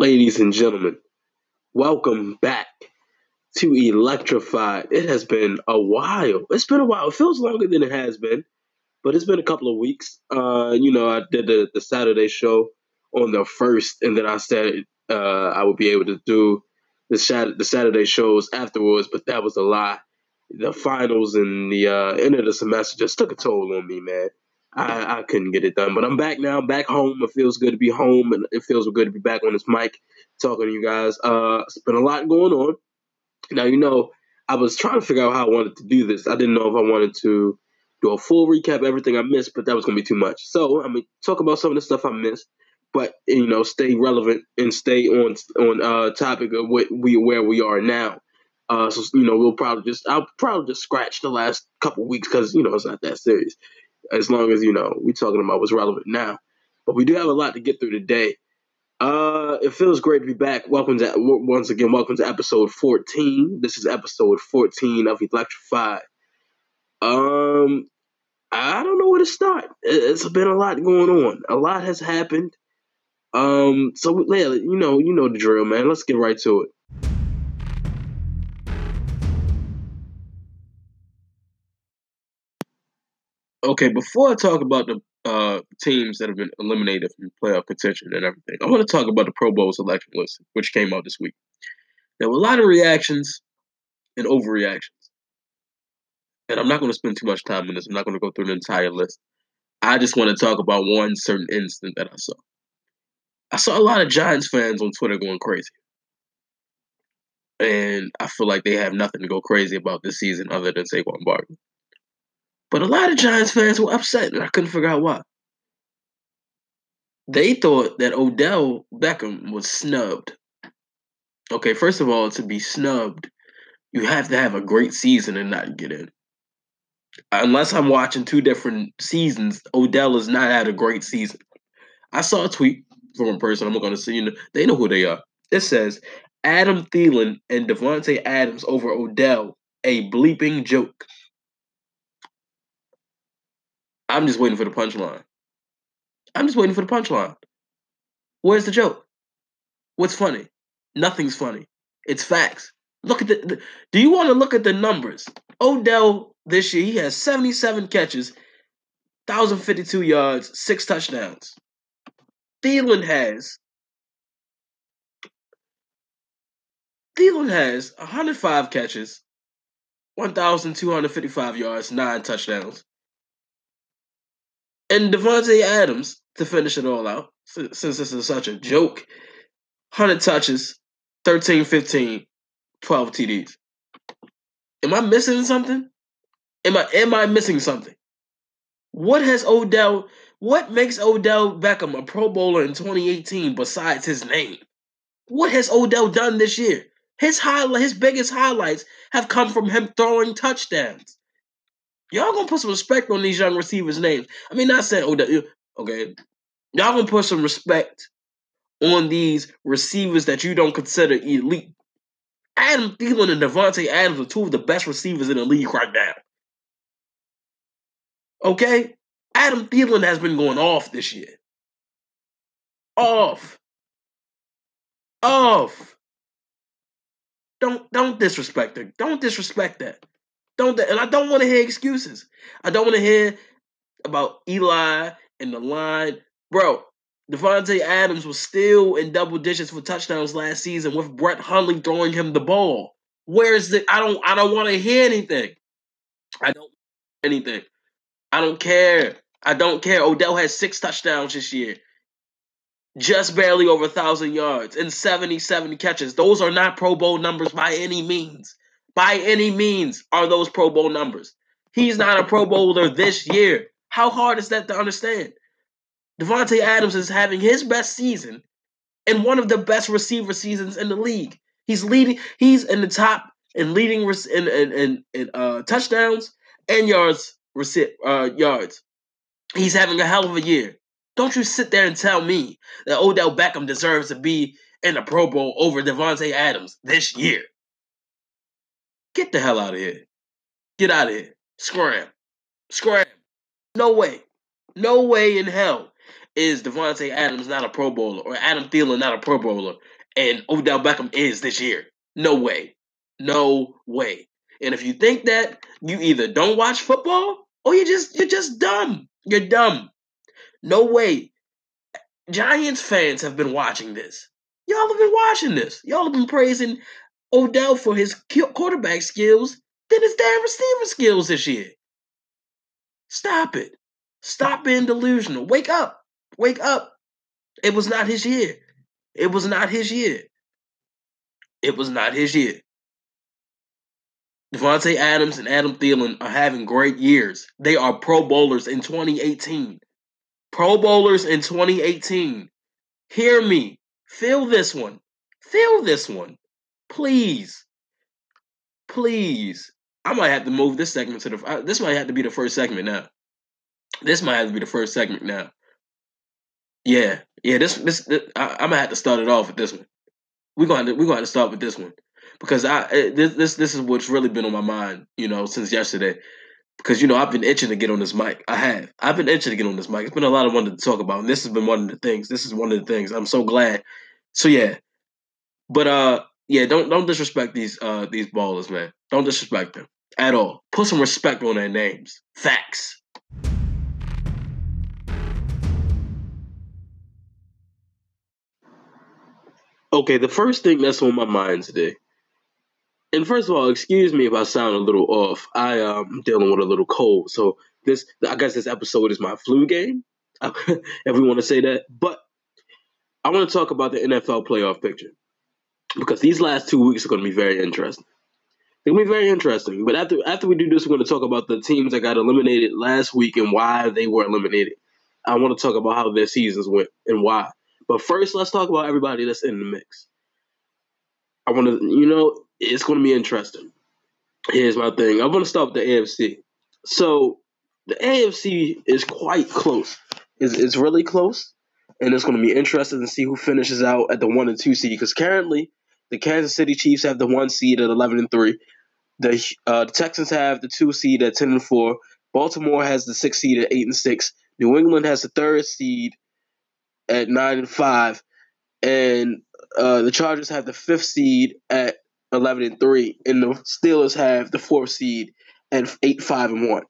ladies and gentlemen, welcome back to Electrified. It has been a while. It's been a while. It feels longer than it has been, but it's been a couple of weeks. Uh, you know, I did the, the Saturday show on the first, and then I said uh, I would be able to do the, Sat- the Saturday shows afterwards, but that was a lie. The finals and the uh, end of the semester just took a toll on me, man. I, I couldn't get it done. But I'm back now. I'm back home. It feels good to be home, and it feels good to be back on this mic talking to you guys. Uh, it's been a lot going on. Now, you know, I was trying to figure out how I wanted to do this. I didn't know if I wanted to do a full recap, everything I missed, but that was going to be too much. So I'm going to talk about some of the stuff I missed, but you know, stay relevant and stay on on uh, topic of what we where we are now. Uh, so you know, we'll probably just I'll probably just scratch the last couple weeks because you know it's not that serious as long as you know we're talking about what's relevant now. But we do have a lot to get through today. Uh, it feels great to be back. Welcome to once again. Welcome to episode fourteen. This is episode fourteen of Electrified. Um, I don't know where to start. It's been a lot going on. A lot has happened. Um, so yeah, you know, you know the drill, man. Let's get right to it. Okay, before I talk about the uh, teams that have been eliminated from playoff contention and everything, I want to talk about the Pro Bowl selection list, which came out this week. There were a lot of reactions and overreactions. And I'm not going to spend too much time on this. I'm not going to go through the entire list. I just want to talk about one certain instant that I saw. I saw a lot of Giants fans on Twitter going crazy. And I feel like they have nothing to go crazy about this season other than Saquon Barkley. But a lot of Giants fans were upset, and I couldn't figure out why. They thought that Odell Beckham was snubbed. Okay, first of all, to be snubbed, you have to have a great season and not get in. Unless I'm watching two different seasons, Odell has not had a great season. I saw a tweet from a person I'm not going to see. You know, they know who they are. It says Adam Thielen and Davante Adams over Odell, a bleeping joke. I'm just waiting for the punchline. I'm just waiting for the punchline. Where's the joke? What's funny? Nothing's funny. It's facts. Look at the, the do you want to look at the numbers? Odell this year, he has 77 catches, 1,052 yards, six touchdowns. Thielen has Thielen has 105 catches, 1,255 yards, nine touchdowns. And Davante Adams, to finish it all out, since this is such a joke, 100 touches, 13, 15, 12 TDs. Am I missing something? Am I am I missing something? What has Odell what makes Odell Beckham a Pro Bowler in 2018 besides his name? What has Odell done this year? His highlight his biggest highlights have come from him throwing touchdowns. Y'all gonna put some respect on these young receivers' names. I mean, not saying, oh, okay. Y'all gonna put some respect on these receivers that you don't consider elite. Adam Thielen and Davante Adams are two of the best receivers in the league right now. Okay? Adam Thielen has been going off this year. Off. Off. Don't don't disrespect her. Don't disrespect that. Don't and I don't want to hear excuses. I don't want to hear about Eli and the line. Bro, Davante Adams was still in double digits for touchdowns last season with Brett Hundley throwing him the ball. Where is the I don't I don't want to hear anything. I don't anything. I don't care. I don't care. Odell has six touchdowns this year. Just barely over a thousand yards and 77 catches. Those are not Pro Bowl numbers by any means by any means are those Pro Bowl numbers. He's not a Pro Bowler this year. How hard is that to understand? Davante Adams is having his best season and one of the best receiver seasons in the league. He's leading. He's in the top in leading in in, in, in uh, touchdowns and yards uh, yards. He's having a hell of a year. Don't you sit there and tell me that Odell Beckham deserves to be in the Pro Bowl over Davante Adams this year. Get the hell out of here. Get out of here. Scram. Scram. No way. No way in hell. is Davante Adams not a Pro Bowler or Adam Thielen not a Pro Bowler and Odell Beckham is this year. No way. No way. And if you think that, you either don't watch football or you just you're just dumb. You're dumb. No way. Giants fans have been watching this. Y'all have been watching this. Y'all have been praising Odell for his quarterback skills than his damn receiver skills this year. Stop it. Stop being delusional. Wake up. Wake up. It was not his year. It was not his year. It was not his year. Davante Adams and Adam Thielen are having great years. They are Pro Bowlers in 2018. Pro Bowlers in 2018. Hear me. Feel this one. Feel this one. Please. Please. I might have to move this segment to the. Uh, this might have to be the first segment now. This might have to be the first segment now. Yeah, yeah. This, this, this I, am gonna have to start it off with this one. We're gonna, to, we're gonna to start with this one because I eh, this, this, this is what's really been on my mind, you know, since yesterday. Because you know I've been itching to get on this mic. I have. I've been itching to get on this mic. It's been a lot of wanted to talk about, and this has been one of the things. This is one of the things. I'm so glad. So yeah, but uh, yeah, don't don't disrespect these uh these ballers, man. Don't disrespect them at all. Put some respect on their names. Facts. Okay, the first thing that's on my mind today. And first of all, excuse me if I sound a little off. I am um, dealing with a little cold, so this I guess this episode is my flu game, if we want to say that. But I want to talk about the NFL playoff picture because these last two weeks are going to be very interesting. They're going to be very interesting. But after after we do this, we're going to talk about the teams that got eliminated last week and why they were eliminated. I want to talk about how their seasons went and why. But first, let's talk about everybody that's in the mix. I want to, you know, it's going to be interesting. Here's my thing. I want to start with the AFC. So the AFC is quite close. It's, it's really close, and it's going to be interesting to see who finishes out at the one and two seed. Because currently, the Kansas City Chiefs have the one seed at eleven and three. The, uh, the Texans have the two seed at ten and four. Baltimore has the six seed at eight and six. New England has the third seed at nine and five, and uh, the Chargers have the fifth seed at eleven and three, and the Steelers have the fourth seed at eight five and one.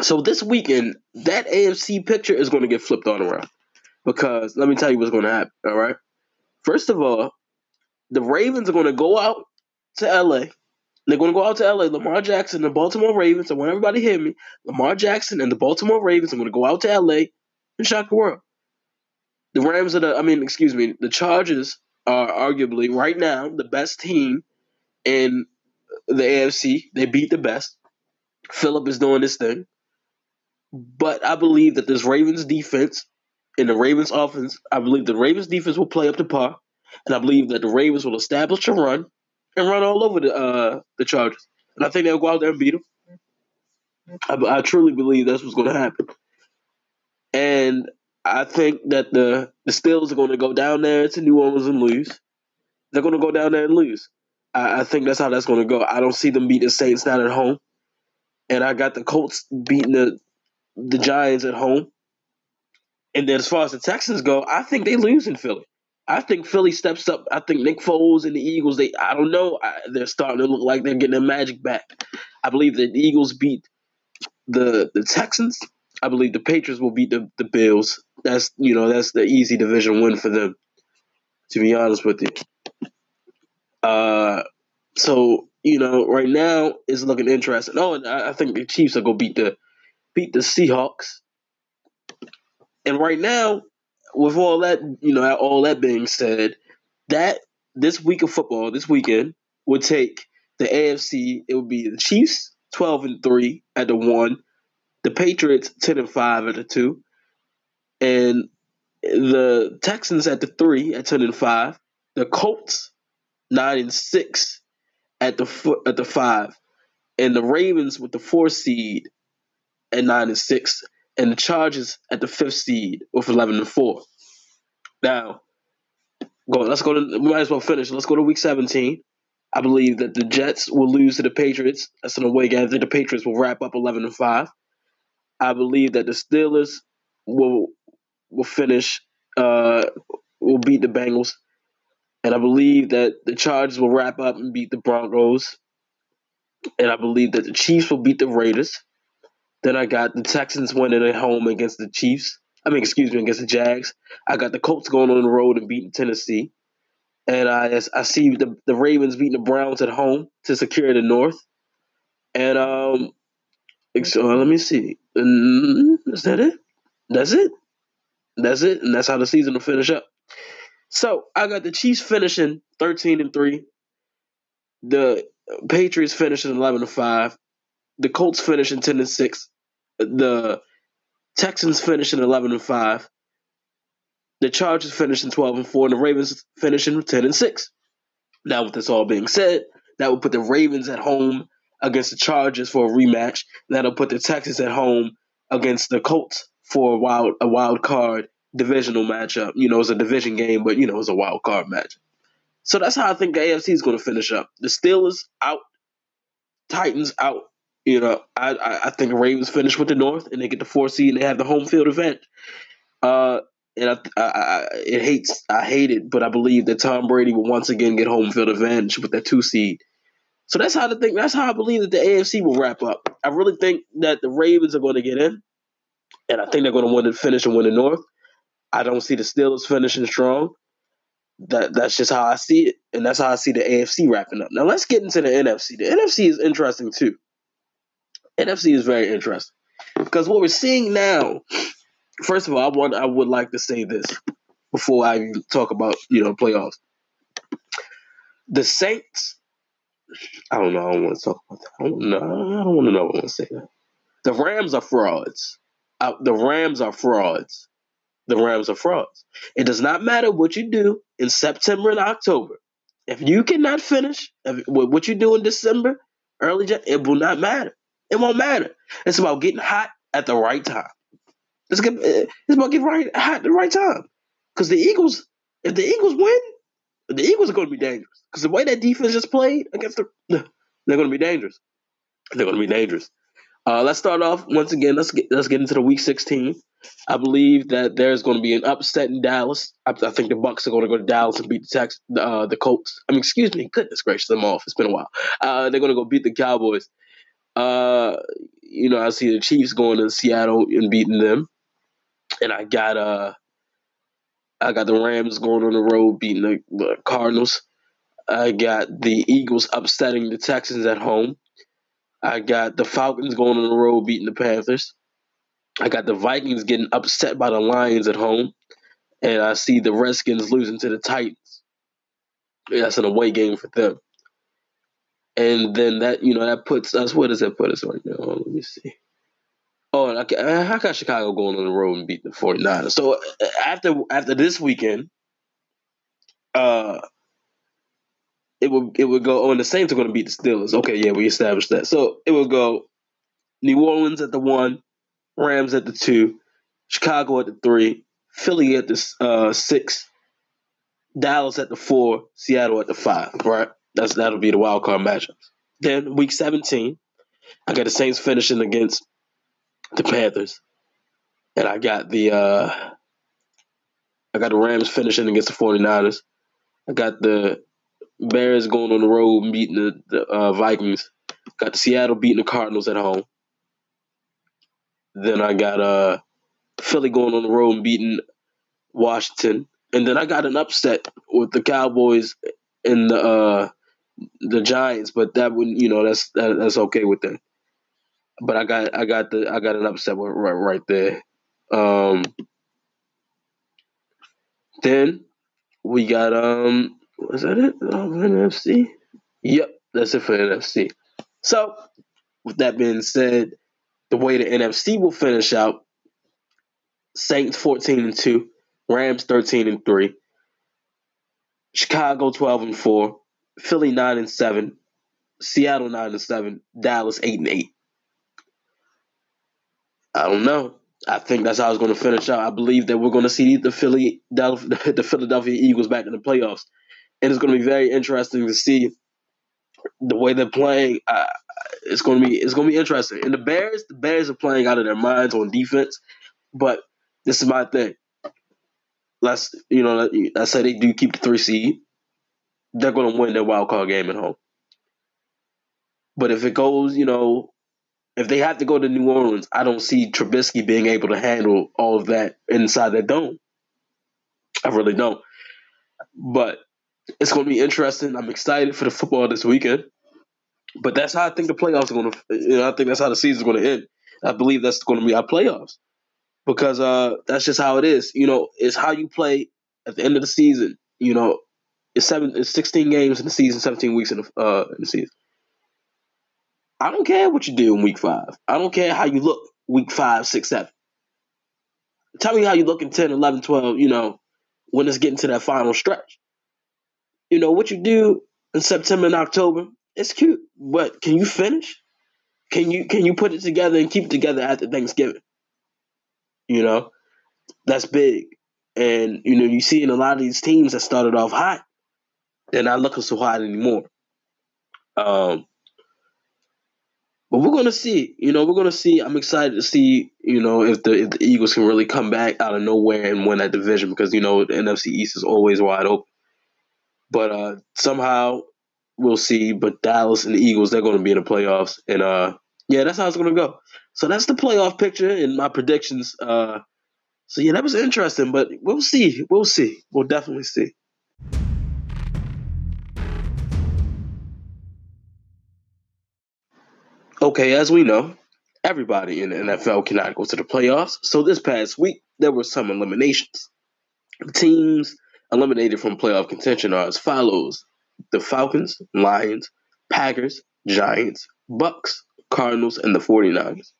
So this weekend, that AFC picture is going to get flipped on around because let me tell you what's going to happen. All right, first of all, the Ravens are going to go out to LA. They're going to go out to LA. Lamar Jackson, and the Baltimore Ravens. I want everybody to hear me. Lamar Jackson and the Baltimore Ravens are going to go out to LA and shock the world. The Rams are the, I mean, excuse me, the Chargers are arguably right now the best team in the AFC. They beat the best. Philip is doing this thing. But I believe that this Ravens defense and the Ravens offense, I believe the Ravens defense will play up to par. And I believe that the Ravens will establish a run and run all over the uh, the Chargers. And I think they'll go out there and beat them. I, I truly believe that's what's going to happen. And I think that the the Steelers are going to go down there to New Orleans and lose. They're going to go down there and lose. I, I think that's how that's going to go. I don't see them beat the Saints not at home, and I got the Colts beating the the Giants at home. And then as far as the Texans go, I think they lose in Philly. I think Philly steps up. I think Nick Foles and the Eagles. They I don't know. I, they're starting to look like they're getting their magic back. I believe the Eagles beat the the Texans. I believe the Patriots will beat the, the Bills. That's you know that's the easy division win for them. To be honest with you, uh, so you know right now it's looking interesting. Oh, and I, I think the Chiefs are gonna beat the beat the Seahawks. And right now, with all that you know, all that being said, that this week of football, this weekend, would take the AFC. It would be the Chiefs twelve and three at the one, the Patriots ten and five at the two, and the Texans at the three at ten and five, the Colts nine and six at the foot at the five, and the Ravens with the four seed at nine and six, and the Chargers at the fifth seed with eleven and four. Now, go. Let's go to. We might as well finish. Let's go to week seventeen. I believe that the Jets will lose to the Patriots. That's an away game. I think the Patriots will wrap up eleven and five. I believe that the Steelers will will finish uh, will beat the Bengals, and I believe that the Chargers will wrap up and beat the Broncos, and I believe that the Chiefs will beat the Raiders. Then I got the Texans winning at home against the Chiefs. I mean, excuse me, against the Jags. I got the Colts going on the road and beating Tennessee. And I I see the, the Ravens beating the Browns at home to secure the North. And um, so let me see. Is that it? That's it. That's it. And that's how the season will finish up. So I got the Chiefs finishing 13 and 3. The Patriots finishing 11 and 5 the Colts finish in ten and six, the Texans finish in eleven and five, the Chargers finish in twelve and four, and the Ravens finish in ten and six. Now, with this all being said, that would put the Ravens at home against the Chargers for a rematch. That'll put the Texans at home against the Colts for a wild a wild card divisional matchup. You know, it's a division game, but you know, it's a wild card match. So that's how I think the AFC is going to finish up. The Steelers out, Titans out, you know, I, I, think Ravens finish with the North and they get the four seed and they have the home field advantage. Uh, and I, I, I, it hates I hate it, but I believe that Tom Brady will once again get home field advantage with that two seed. So that's how the thing. That's how I believe that the AFC will wrap up. I really think that the Ravens are going to get in, and I think they're going to win the finish and win the North. I don't see the Steelers finishing strong. That that's just how I see it, and that's how I see the AFC wrapping up. Now let's get into the NFC. The NFC is interesting too. NFC is very interesting because what we're seeing now. First of all, I want I would like to say this before I talk about you know playoffs. The Saints. I don't know. I don't want to talk about that. I don't know. I don't want to know. I want to say that. The Rams are frauds. Uh, the Rams are frauds. The Rams are frauds. It does not matter what you do in September and October. If you cannot finish if, what you do in December, early, it will not matter. It won't matter. It's about getting hot at the right time. It's, about getting right hot at the right time. Because the Eagles, if the Eagles win, the Eagles are going to be dangerous. Because the way that defense just played against the, they're going to be dangerous. They're going to be dangerous. Uh, let's start off once again. Let's get let's get into the week 16. I believe that there's going to be an upset in Dallas. I, I think the Bucs are going to go to Dallas and beat the Tex, uh, the Colts. I mean, excuse me, goodness gracious, them off. It's been a while. Uh, they're going to go beat the Cowboys. Uh, you know, I see the Chiefs going to Seattle and beating them, and I got uh, I got the Rams going on the road beating the, the Cardinals. I got the Eagles upsetting the Texans at home. I got the Falcons going on the road beating the Panthers. I got the Vikings getting upset by the Lions at home. And I see the Redskins losing to the Titans. That's an away game for them and then that you know that puts us. What does that put us right now? Let me see. Oh, I, I got Chicago going on the road and beat the 49ers. So uh, after after this weekend, uh, it would it would go. Oh, and the Saints are going to beat the Steelers. Okay, yeah, we established that. So it would go New Orleans at the one, Rams at the two, Chicago at the three, Philly at the uh, six, Dallas at the four, Seattle at the five. Right. That's that'll be the wild card matchups. Then week 17, I got the Saints finishing against the Panthers. And I got the uh I got the Rams finishing against the 49ers. I got the Bears going on the road beating the, the uh, Vikings. Got the Seattle beating the Cardinals at home. Then I got uh Philly going on the road and beating Washington. And then I got an upset with the Cowboys and the uh the Giants, but that would you know that's that, that's okay with them. But I got I got the I got an upset right right there. Um, then we got um was that it? Oh, NFC. Yep, that's it for NFC. So with that being said, the way the NFC will finish out: Saints fourteen and two, Rams thirteen and three, Chicago twelve and four, Philly nine and seven, Seattle nine and seven, Dallas eight and eight. I don't know. I think that's how it's going to finish out. I believe that we're going to see the Philly, the Philadelphia Eagles back in the playoffs, and it's going to be very interesting to see the way they're playing. Uh, it's going to be it's going to be interesting. And the Bears, the Bears are playing out of their minds on defense, but this is my thing. let's you know, let's say they do keep the three seed, they're going to win their wild card game at home. But if it goes, you know, if they have to go to New Orleans, I don't see Trubisky being able to handle all of that inside that dome. I really don't. But it's going to be interesting. I'm excited for the football this weekend. But that's how I think the playoffs are going to. You know, I think that's how the season's going to end. I believe that's going to be our playoffs because uh, that's just how it is. You know, it's how you play at the end of the season. You know, it's seven, it's sixteen games in the season, seventeen weeks in the uh, in the season. I don't care what you do in week five. I don't care how you look week five, six, seven. Tell me how you look in 10, 11, 12, you know, when it's getting to that final stretch. You know, what you do in September and October, it's cute, but can you finish? Can you can you put it together and keep it together after Thanksgiving? You know, that's big. And you know, you see in a lot of these teams that started off hot, they're not looking so hot anymore. Um, but we're gonna see. You know, we're gonna see. I'm excited to see. You know, if the if the Eagles can really come back out of nowhere and win that division because you know the NFC East is always wide open. But uh, somehow we'll see. But Dallas and the Eagles, they're to be in the playoffs, and uh, yeah, that's how it's to go. So that's the playoff picture and my predictions. Uh, so yeah, that was interesting, but we'll see. We'll see. We'll definitely see. Okay, as we know, everybody in the NFL cannot go to the playoffs. So this past week, there were some eliminations. The teams eliminated from playoff contention are as follows the Falcons, Lions, Packers, Giants, Bucs, Cardinals, and the 49ers.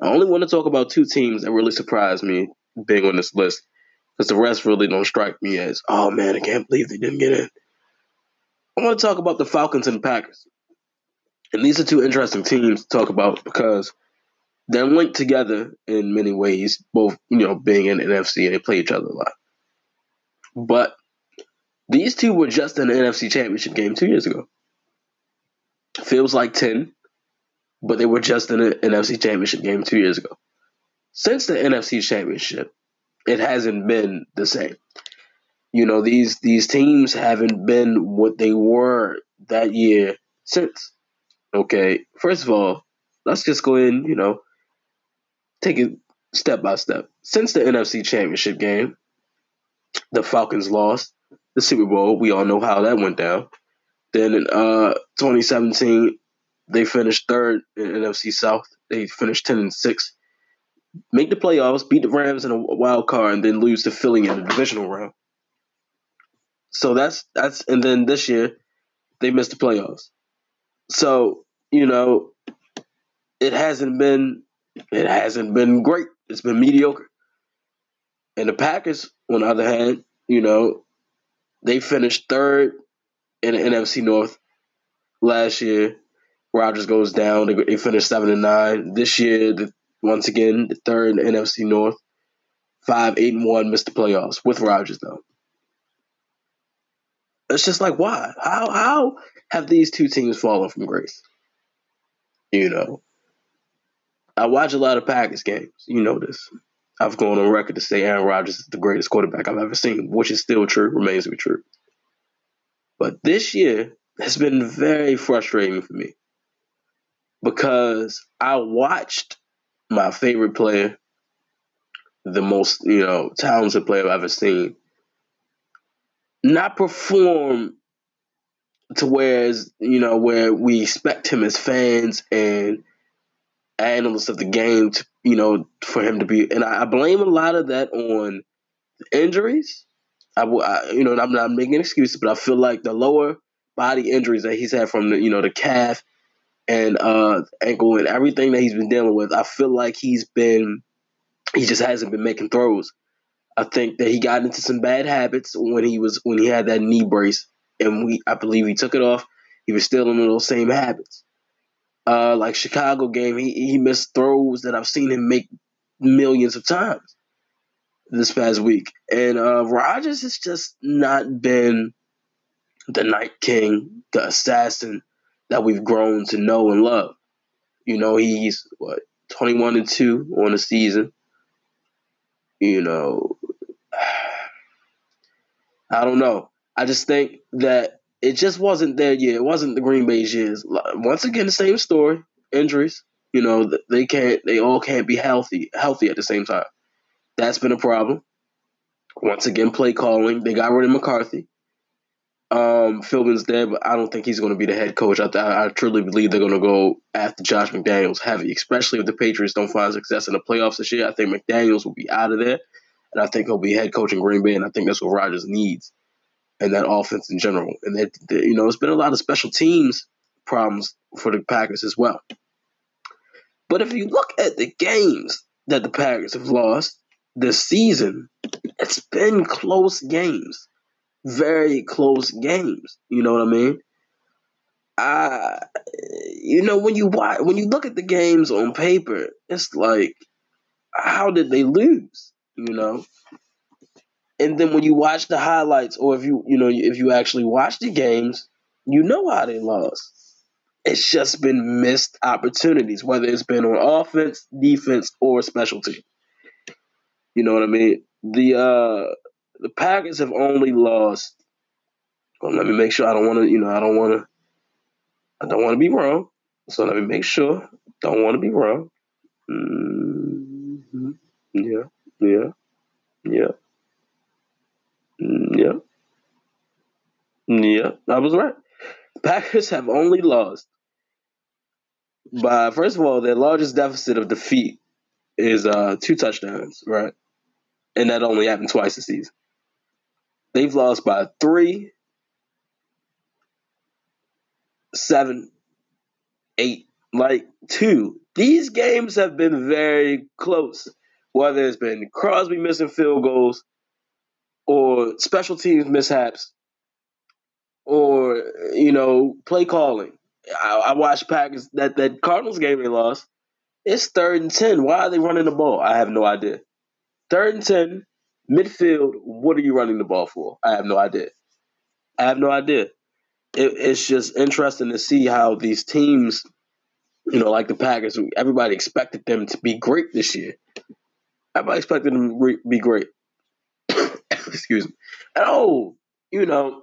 I only want to talk about two teams that really surprised me being on this list because the rest really don't strike me as, oh man, I can't believe they didn't get in. I want to talk about the Falcons and Packers. And these are two interesting teams to talk about because they're linked together in many ways, both, you know, being in NFC and they play each other a lot. But these two were just in the NFC Championship game two years ago. Feels like 10, but they were just in an NFC Championship game two years ago. Since the NFC Championship, it hasn't been the same. You know, these these teams haven't been what they were that year since. Okay, first of all, let's just go in, you know, take it step by step. Since the NFC Championship game, the Falcons lost the Super Bowl. We all know how that went down. Then in uh, 2017, they finished third in NFC South. They finished 10 and 6. Make the playoffs, beat the Rams in a wild card, and then lose to Philly in the divisional round. So that's that's and then this year they missed the playoffs. So, you know, it hasn't been it hasn't been great. It's been mediocre. And the Packers, on the other hand, you know, they finished third in the NFC North last year. Rodgers goes down. They, they finished seven and nine. This year, the, once again, the third in the NFC North. Five, eight, and one, missed the playoffs with Rodgers though. It's just like why? How how have these two teams fallen from grace? You know. I watch a lot of Packers games. You know this. I've gone on record to say Aaron Rodgers is the greatest quarterback I've ever seen, which is still true, remains to be true. But this year has been very frustrating for me because I watched my favorite player, the most, you know, talented player I've ever seen, not perform to whereas, you know, where we expect him as fans and analysts of the game to, you know, for him to be. And I, I blame a lot of that on injuries. I, I, you know, I'm not making excuses, but I feel like the lower body injuries that he's had from the, you know, the calf and uh ankle and everything that he's been dealing with, I feel like he's been, he just hasn't been making throws. I think that he got into some bad habits when he was when he had that knee brace, and we, I believe he took it off. He was still in those same habits uh, like Chicago game, he he missed throws that I've seen him make millions of times this past week. And uh, Rodgers has just not been the Night King, the assassin that we've grown to know and love. You know, he's what twenty one and two on the season. You know, I don't know. I just think that it just wasn't there year. It wasn't the Green Bay's years. Once again, the same story: injuries. You know, they can't. They all can't be healthy, healthy at the same time. That's been a problem. Once again, play calling. They got rid of McCarthy. Um, Philbin's there, but I don't think he's going to be the head coach. I, I, I truly believe they're going to go after Josh McDaniels heavy, especially if the Patriots don't find success in the playoffs this year. I think McDaniels will be out of there, and I think he'll be head coach in Green Bay, and I think that's what Rodgers needs and that offense in general. And that you know, it's been a lot of special teams problems for the Packers as well. But if you look at the games that the Packers have lost this season, it's been close games very close games. You know what I mean? I, you know, when you watch, when you look at the games on paper, it's like, how did they lose? You know, and then when you watch the highlights, or if you, you know, if you actually watch the games, you know how they lost. It's just been missed opportunities, whether it's been on offense, defense, or specialty. You know what I mean? The uh the Packers have only lost. Well, let me make sure I don't want to. You know, I don't want to. I don't want to be wrong. So let me make sure. Don't want to be wrong. Mm-hmm. Yeah, yeah, yeah, yeah, yeah. I was right. Packers have only lost by first of all their largest deficit of defeat is uh two touchdowns, right? And that only happened twice this season. They've lost by three, seven, eight, like two. These games have been very close, whether it's been Crosby missing field goals or special teams mishaps or, you know, play calling. I, I watched Packers that, that Cardinals game they lost. It's third and 10. Why are they running the ball? I have no idea. Third and 10, Midfield, what are you running the ball for? I have no idea. I have no idea. It, it's just interesting to see how these teams, you know, like the Packers, everybody expected them to be great this year. Everybody expected them to be great. Excuse me. And oh, you know,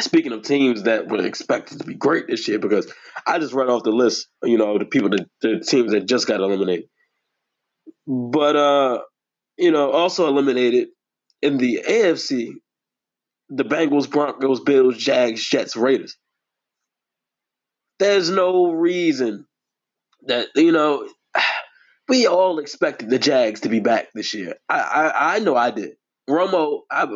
speaking of teams that were expected to be great this year, because I just read off the list, you know, the people, that, the teams that just got eliminated. But uh you know, also eliminated in the AFC, the Bengals, Broncos, Bills, Jags, Jets, Raiders. There's no reason that, you know, we all expected the Jags to be back this year. I I, I know I did. Romo, I,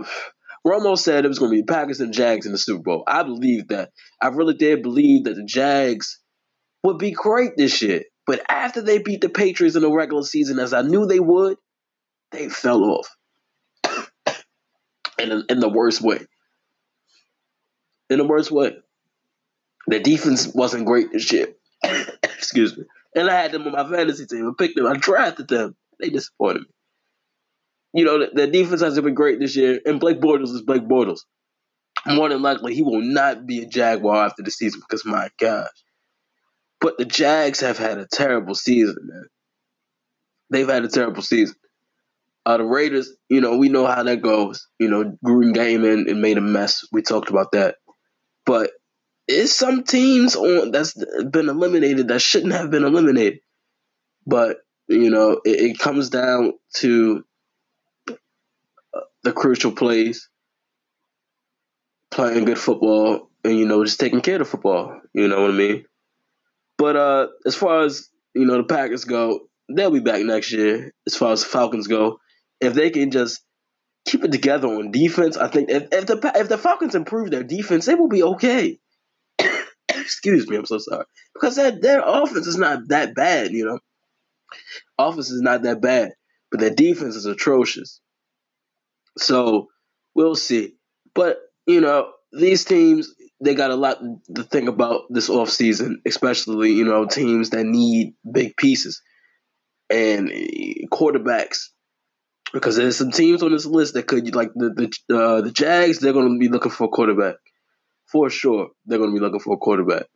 Romo said it was going to be Packers and Jags in the Super Bowl. I believe that. I really did believe that the Jags would be great this year. But after they beat the Patriots in the regular season, as I knew they would, they fell off. in, in the worst way. In the worst way. The defense wasn't great this year. Excuse me. And I had them on my fantasy team. I picked them. I drafted them. They disappointed me. You know, the, the defense hasn't been great this year, and Blake Bortles is Blake Bortles. More than likely, he will not be a Jaguar after the season because, my gosh. But the Jags have had a terrible season, man. They've had a terrible season. Uh, the Raiders, you know, we know how that goes. You know, Green game and made a mess. We talked about that. But it's some teams on that's been eliminated that shouldn't have been eliminated. But you know, it, it comes down to the crucial plays, playing good football, and you know, just taking care of football. You know what I mean? But uh, as far as you know, the Packers go, they'll be back next year. As far as the Falcons go, if they can just keep it together on defense, I think if, if the if the Falcons improve their defense, they will be okay. Excuse me, I'm so sorry because their their offense is not that bad, you know. Offense is not that bad, but their defense is atrocious. So we'll see. But you know, these teams they got a lot to think about this offseason, especially, you know, teams that need big pieces. And quarterbacks because there's some teams on this list that could like the the uh, the Jags. They're going to be looking for a quarterback for sure. They're going to be looking for a quarterback.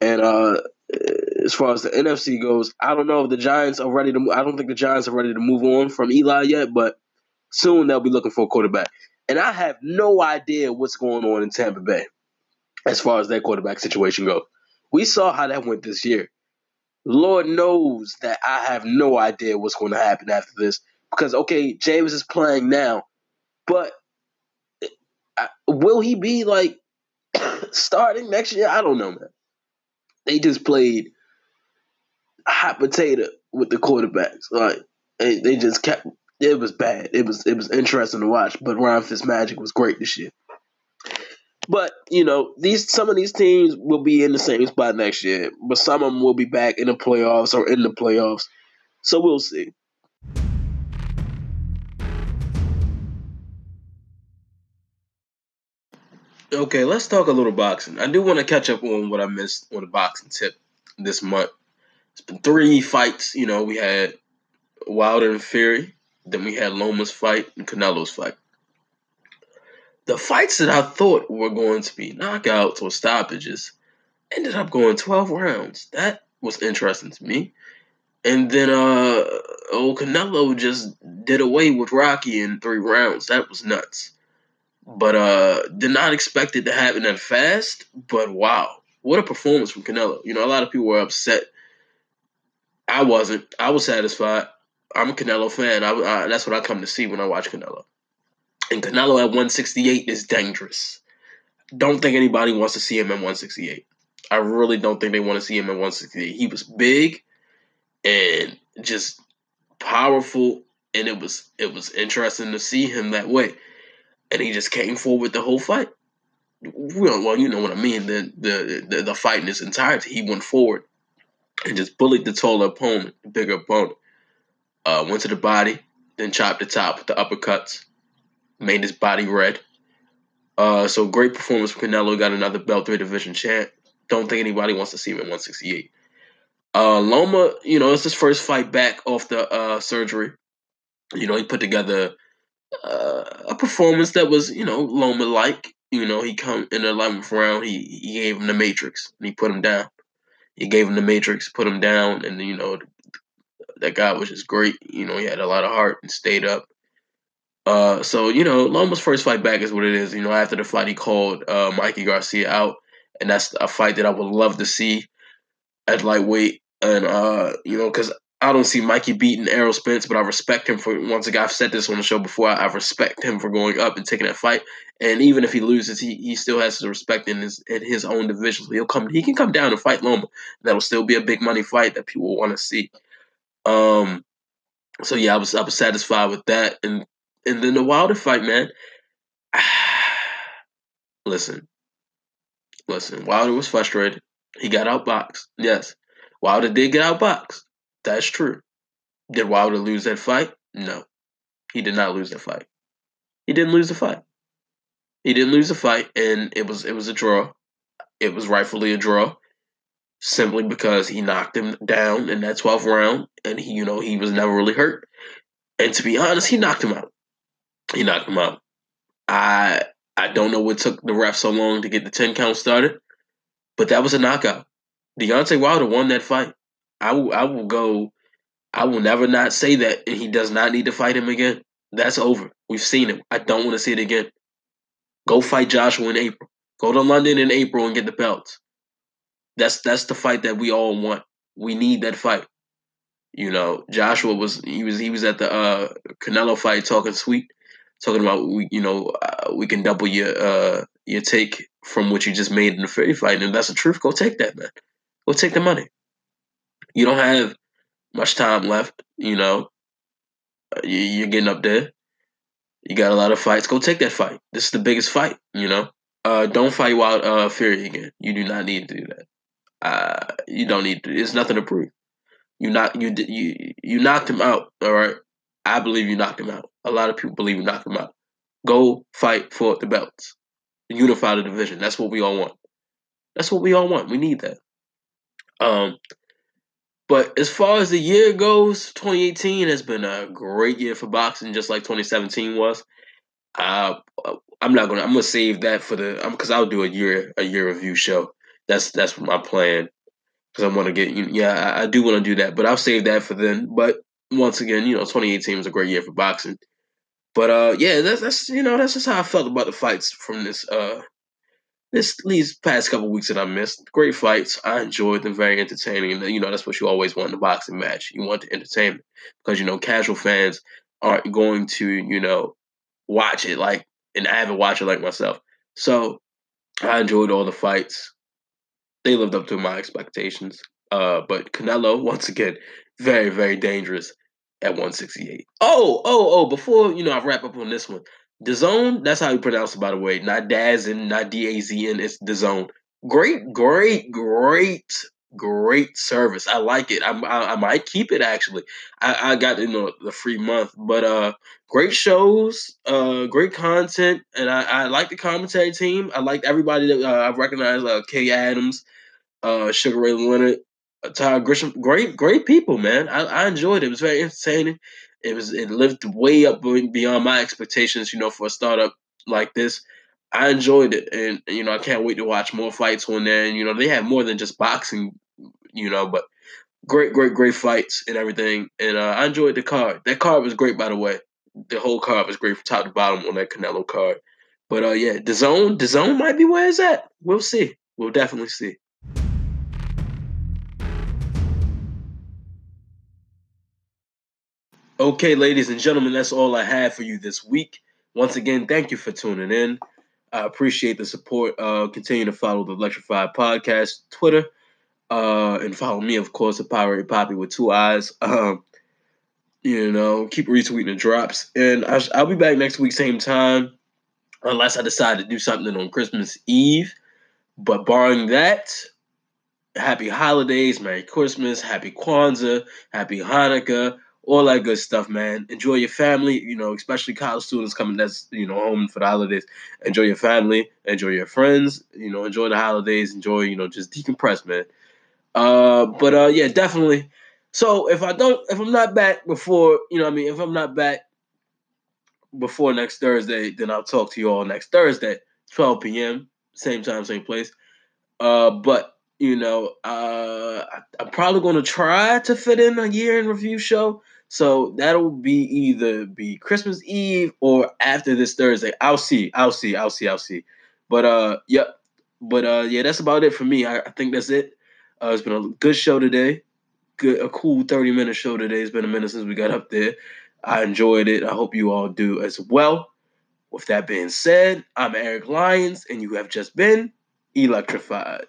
And uh, as far as the NFC goes, I don't know if the Giants are ready to. I don't think the Giants are ready to move on from Eli yet, but soon they'll be looking for a quarterback. And I have no idea what's going on in Tampa Bay as far as that quarterback situation goes. We saw how that went this year. Lord knows that I have no idea what's going to happen after this because okay, James is playing now, but will he be like starting next year? I don't know, man. They just played hot potato with the quarterbacks. Like they, they just kept. It was bad. It was it was interesting to watch, but Ryan Fitzmagic was great this year. But you know, these some of these teams will be in the same spot next year, but some of them will be back in the playoffs or in the playoffs. So we'll see. Okay, let's talk a little boxing. I do want to catch up on what I missed on the boxing tip this month. It's been three fights. You know, we had Wilder and Fury, then we had Loma's fight and Canelo's fight the fights that I thought were going to be knockouts or stoppages ended up going 12 rounds. That was interesting to me. And then uh old Canelo just did away with Rocky in three rounds. That was nuts. But uh did not expect it to happen that fast. But wow, what a performance from Canelo. You know, a lot of people were upset. I wasn't. I was satisfied. I'm a Canelo fan. I, I, that's what I come to see when I watch Canelo. And Canelo at 168 is dangerous. Don't think anybody wants to see him at 168. I really don't think they want to see him at 168. He was big and just powerful, and it was it was interesting to see him that way. And he just came forward the whole fight. Well, you know what I mean. The the the, the fight in its entirety, he went forward and just bullied the taller opponent, bigger opponent. Uh, went to the body, then chopped the top with the uppercuts made his body red. Uh, so great performance from Canelo. Got another belt three division champ. Don't think anybody wants to see him at 168. Uh, Loma, you know, it's his first fight back off the uh, surgery. You know, he put together uh, a performance that was, you know, Loma like. You know, he come in the eleventh round. He he gave him the Matrix and he put him down. He gave him the Matrix, put him down, and you know, that guy was just great. You know, he had a lot of heart and stayed up. Uh, so you know, Loma's first fight back is what it is. You know, after the fight, he called uh, Mikey Garcia out, and that's a fight that I would love to see at lightweight. And uh, you know, because I don't see Mikey beating Errol Spence, but I respect him for once again. I've said this on the show before. I, I respect him for going up and taking that fight. And even if he loses, he, he still has his respect in his in his own division. So he'll come. He can come down and fight Loma. That'll still be a big money fight that people want to see. Um. So yeah, I was I was satisfied with that, and and then the Wilder fight, man. listen, listen. Wilder was frustrated. He got outboxed. Yes, Wilder did get outboxed. That's true. Did Wilder lose that fight? No, he did not lose that fight. He didn't lose the fight. He didn't lose the fight, and it was it was a draw. It was rightfully a draw, simply because he knocked him down in that 12th round, and he, you know, he was never really hurt. And to be honest, he knocked him out. He knocked him out. I I don't know what took the ref so long to get the 10 count started, but that was a knockout. Deontay Wilder won that fight. I will I will go I will never not say that and he does not need to fight him again. That's over. We've seen him. I don't want to see it again. Go fight Joshua in April. Go to London in April and get the belts. That's that's the fight that we all want. We need that fight. You know, Joshua was he was he was at the uh Canelo fight talking sweet talking about we, you know, uh, we can double your uh, your take from what you just made in the Fury fight, and that's the truth. Go take that, man. Go take the money. You don't have much time left. You know, uh, you, are getting up there. You got a lot of fights. Go take that fight. This is the biggest fight. You know, uh, don't fight Wild uh, Fury again. You do not need to do that. Uh, you don't need to. It's nothing to prove. You not you you you knocked him out. All right. I believe you knocked him out. A lot of people believe you knocked him out. Go fight for the belts. Unify the division. That's what we all want. That's what we all want. We need that. Um, but as far as the year goes, 2018 has been a great year for boxing, just like 2017 was. Uh, I'm not gonna. I'm gonna save that for the because I'll do a year a year review show. That's that's my plan because I want to get. Yeah, I, I do want to do that, but I'll save that for then. But once again, you know, 2018 was a great year for boxing. But uh, yeah, that's that's you know that's just how I felt about the fights from this uh this these past couple weeks that I missed. Great fights. I enjoyed them. Very entertaining. And you know that's what you always want in a boxing match. You want the entertainment because you know casual fans aren't going to you know watch it like an avid watcher like myself. So I enjoyed all the fights. They lived up to my expectations. Uh, but Canelo once again, very very dangerous at 168. Oh, oh, oh! Before you know, I wrap up on this one. DAZN, that's how you pronounce it, by the way. Not Daz and not D A Z N. It's DAZN. Great, great, great, great service. I like it. I, I, I might keep it actually. I, I got you know the free month, but uh, great shows, uh, great content, and I, I like the commentary team. I like everybody that uh, I recognize. Uh, Kay Adams, uh, Sugar Ray Leonard, uh, Todd Grisham. Great, great people, man. I, I enjoyed it. It was very entertaining. It was it lived way up beyond my expectations. You know, for a startup like this, I enjoyed it, and you know, I can't wait to watch more fights on there. And you know, they have more than just boxing, you know, but great, great, great fights and everything. And uh, I enjoyed the card. That card was great, by the way. The whole card was great from top to bottom on that Canelo card. But uh, yeah, DAZN, the zone might be where it's at. We'll see. We'll definitely see. Okay, ladies and gentlemen, that's all I have for you this week. Once again, thank you for tuning in. I appreciate the support. Uh, continue to follow the Electrified Podcast Twitter, uh, and follow me, of course, at Pirate Poppy with two eyes. Um, you know, keep retweeting the drops, and I, I'll be back next week, same time, unless I decide to do something on Christmas Eve. But barring that, happy holidays, Merry Christmas, Happy Kwanzaa, Happy Hanukkah all that good stuff, man. Enjoy your family, you know, especially college students coming that's you know home for the holidays. Enjoy your family, enjoy your friends, you know, enjoy the holidays, enjoy, you know, just decompress, man. Uh, but uh, yeah, definitely. So if I don't, if I'm not back before, you know, I mean, if I'm not back before next Thursday, then I'll talk to you all next Thursday, 12 p.m. Same time, same place. Uh, but you know, uh, I'm probably going to try to fit in a year in review show. So that'll be either be Christmas Eve or after this Thursday. I'll see. I'll see. I'll see. I'll see. But uh, yep. But uh, yeah, that's about it for me. I, I think that's it. Uh, it's been a good show today. Good, a cool 30 minute show today. It's been a minute since we got up there. I enjoyed it. I hope you all do as well. With that being said, I'm Eric Lyons, and you have just been electrified.